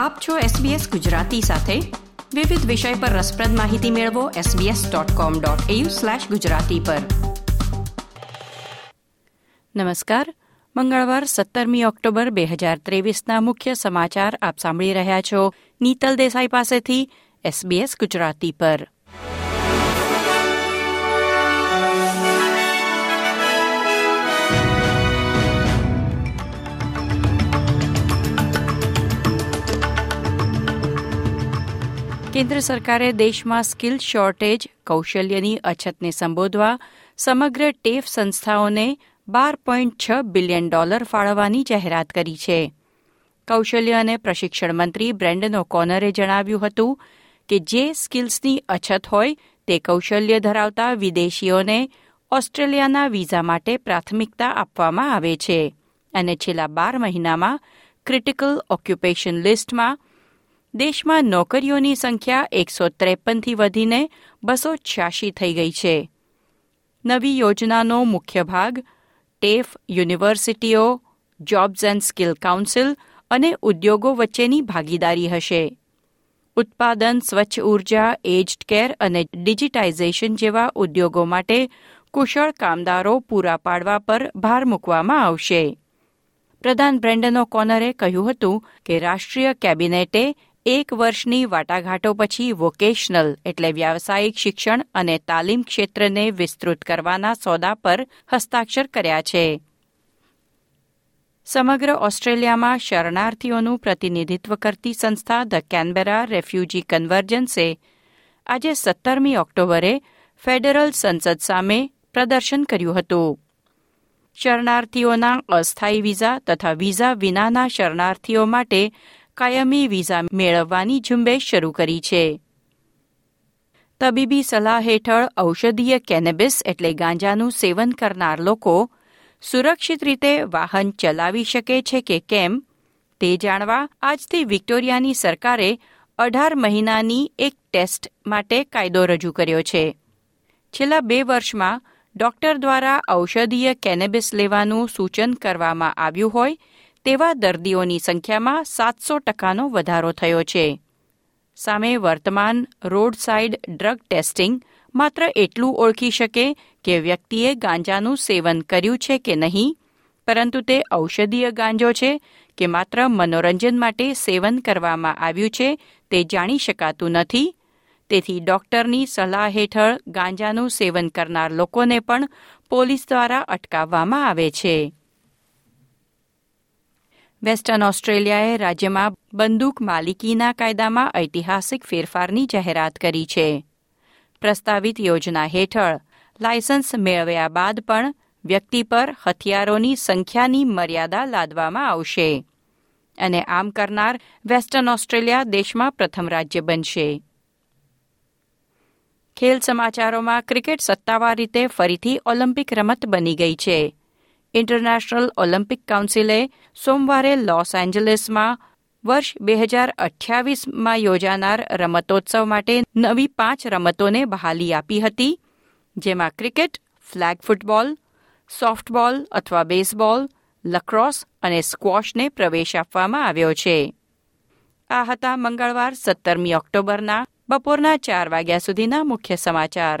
આપ છો SBS ગુજરાતી સાથે. વિવિધ વિષય પર રસપ્રદ માહિતી મેળવો sbs.com.au/gujarati પર. નમસ્કાર. મંગળવાર સત્તરમી ઓક્ટોબર બે હજાર ત્રેવીસના મુખ્ય સમાચાર આપ સાંભળી રહ્યા છો નીતલ દેસાઈ પાસેથી SBS ગુજરાતી પર. કેન્દ્ર સરકારે દેશમાં સ્કિલ શોર્ટેજ, કૌશલ્યની અછતને સંબોધવા સમગ્ર ટેફ સંસ્થાઓને બાર પોઈન્ટ છ બિલિયન ડોલર ફાળવવાની જાહેરાત કરી છે. કૌશલ્ય અને પ્રશિક્ષણ મંત્રી બ્રેન્ડન ઓકોનરે જણાવ્યું હતું કે જે સ્કિલ્સની અછત હોય તે કૌશલ્ય ધરાવતા વિદેશીઓને ઓસ્ટ્રેલિયાના વિઝા માટે પ્રાથમિકતા આપવામાં આવે છે અને છેલ્લા બાર મહિનામાં ક્રિટિકલ ઓક્યુપેશન લિસ્ટમાં દેશમાં નોકરીઓની સંખ્યા એકસો ત્રેપનથી વધીને બસો છ્યાસી થઈ ગઈ છે. નવી યોજનાનો મુખ્ય ભાગ ટેફ યુનિવર્સિટીઓ, જોબ્સ એન્ડ સ્કિલ કાઉન્સિલ અને ઉદ્યોગો વચ્ચેની ભાગીદારી હશે. ઉત્પાદન, સ્વચ્છ ઊર્જા, એજ્ડ કેર અને ડિજિટાઇઝેશન જેવા ઉદ્યોગો માટે કુશળ કામદારો પૂરા પાડવા પર ભાર મૂકવામાં આવશે. પ્રધાન બ્રેન્ડનો કોનરે કહ્યું હતું કે રાષ્ટ્રીય કેબિનેટે એક વર્ષની વાટાઘાટો પછી વોકેશનલ એટલે વ્યાવસાયિક શિક્ષણ અને તાલીમ ક્ષેત્રને વિસ્તૃત કરવાના સોદા પર હસ્તાક્ષર કર્યા છે. સમગ્ર ઓસ્ટ્રેલિયામાં શરણાર્થીઓનું પ્રતિનિધિત્વ કરતી સંસ્થા ધ કેનબેરા રેફ્યુજી કન્વર્જન્સે આજે સત્તરમી ઓક્ટોબરે ફેડરલ સંસદ સામે પ્રદર્શન કર્યું હતું. શરણાર્થીઓના અસ્થાયી વિઝા તથા વિઝા વિનાના શરણાર્થીઓ માટે કાયમી વિઝા મેળવવાની ઝુંબેશ શરૂ કરી છે. તબીબી સલાહ હેઠળ ઔષધીય કેનેબિસ એટલે ગાંજાનું સેવન કરનાર લોકો સુરક્ષિત રીતે વાહન ચલાવી શકે છે કે કેમ, તે જાણવા આજથી વિક્ટોરિયાની સરકારે અઢાર મહિનાની એક ટેસ્ટ માટે કાયદો રજૂ કર્યો છે. છેલ્લા બે વર્ષમાં ડોક્ટર દ્વારા ઔષધીય કેનેબિસ લેવાનું સૂચન કરવામાં આવ્યું હોય તેવા દર્દીઓની સંખ્યામાં સાતસો ટકાનો વધારો થયો છે. સામે વર્તમાન રોડ સાઇડ ડ્રગ ટેસ્ટિંગ માત્ર એટલું ઓળખી શકે કે વ્યક્તિએ ગાંજાનું સેવન કર્યું છે કે નહીં, પરંતુ તે ઔષધીય ગાંજો છે કે માત્ર મનોરંજન માટે સેવન કરવામાં આવ્યું છે તે જાણી શકાતું નથી. તેથી ડોક્ટરની સલાહ હેઠળ ગાંજાનું સેવન કરનાર લોકોને પણ પોલીસ દ્વારા અટકાવવામાં આવે છે. વેસ્ટર્ન ઓસ્ટ્રેલિયાએ રાજ્યમાં બંદૂક માલિકીના કાયદામાં ઐતિહાસિક ફેરફારની જાહેરાત કરી છે. પ્રસ્તાવિત યોજના હેઠળ લાયસન્સ મેળવ્યા બાદ પણ વ્યક્તિ પર હથિયારોની સંખ્યાની મર્યાદા લાદવામાં આવશે અને આમ કરનાર વેસ્ટર્ન ઓસ્ટ્રેલિયા દેશમાં પ્રથમ રાજ્ય બનશે. ખેલ સમાચારોમાં ક્રિકેટ સત્તાવાર રીતે ફરીથી ઓલિમ્પિક રમત બની ગઈ છે. ઇન્ટરનેશનલ ઓલિમ્પિક કાઉન્સિલે સોમવારે લોસ એન્જલિસમાં વર્ષ બે હજાર અઠ્યાવીસમાં યોજાનાર રમતોત્સવ માટે નવી પાંચ રમતોને બહાલી આપી હતી, જેમાં ક્રિકેટ, ફ્લેગ ફૂટબોલ, સોફ્ટબોલ અથવા બેઝબોલ, લક્રોસ અને સ્ક્વોશને પ્રવેશ આપવામાં આવ્યો છે. આ હતા મંગળવાર સત્તરમી ઓક્ટોબરના બપોરના ચાર વાગ્યા સુધીના મુખ્ય સમાચાર.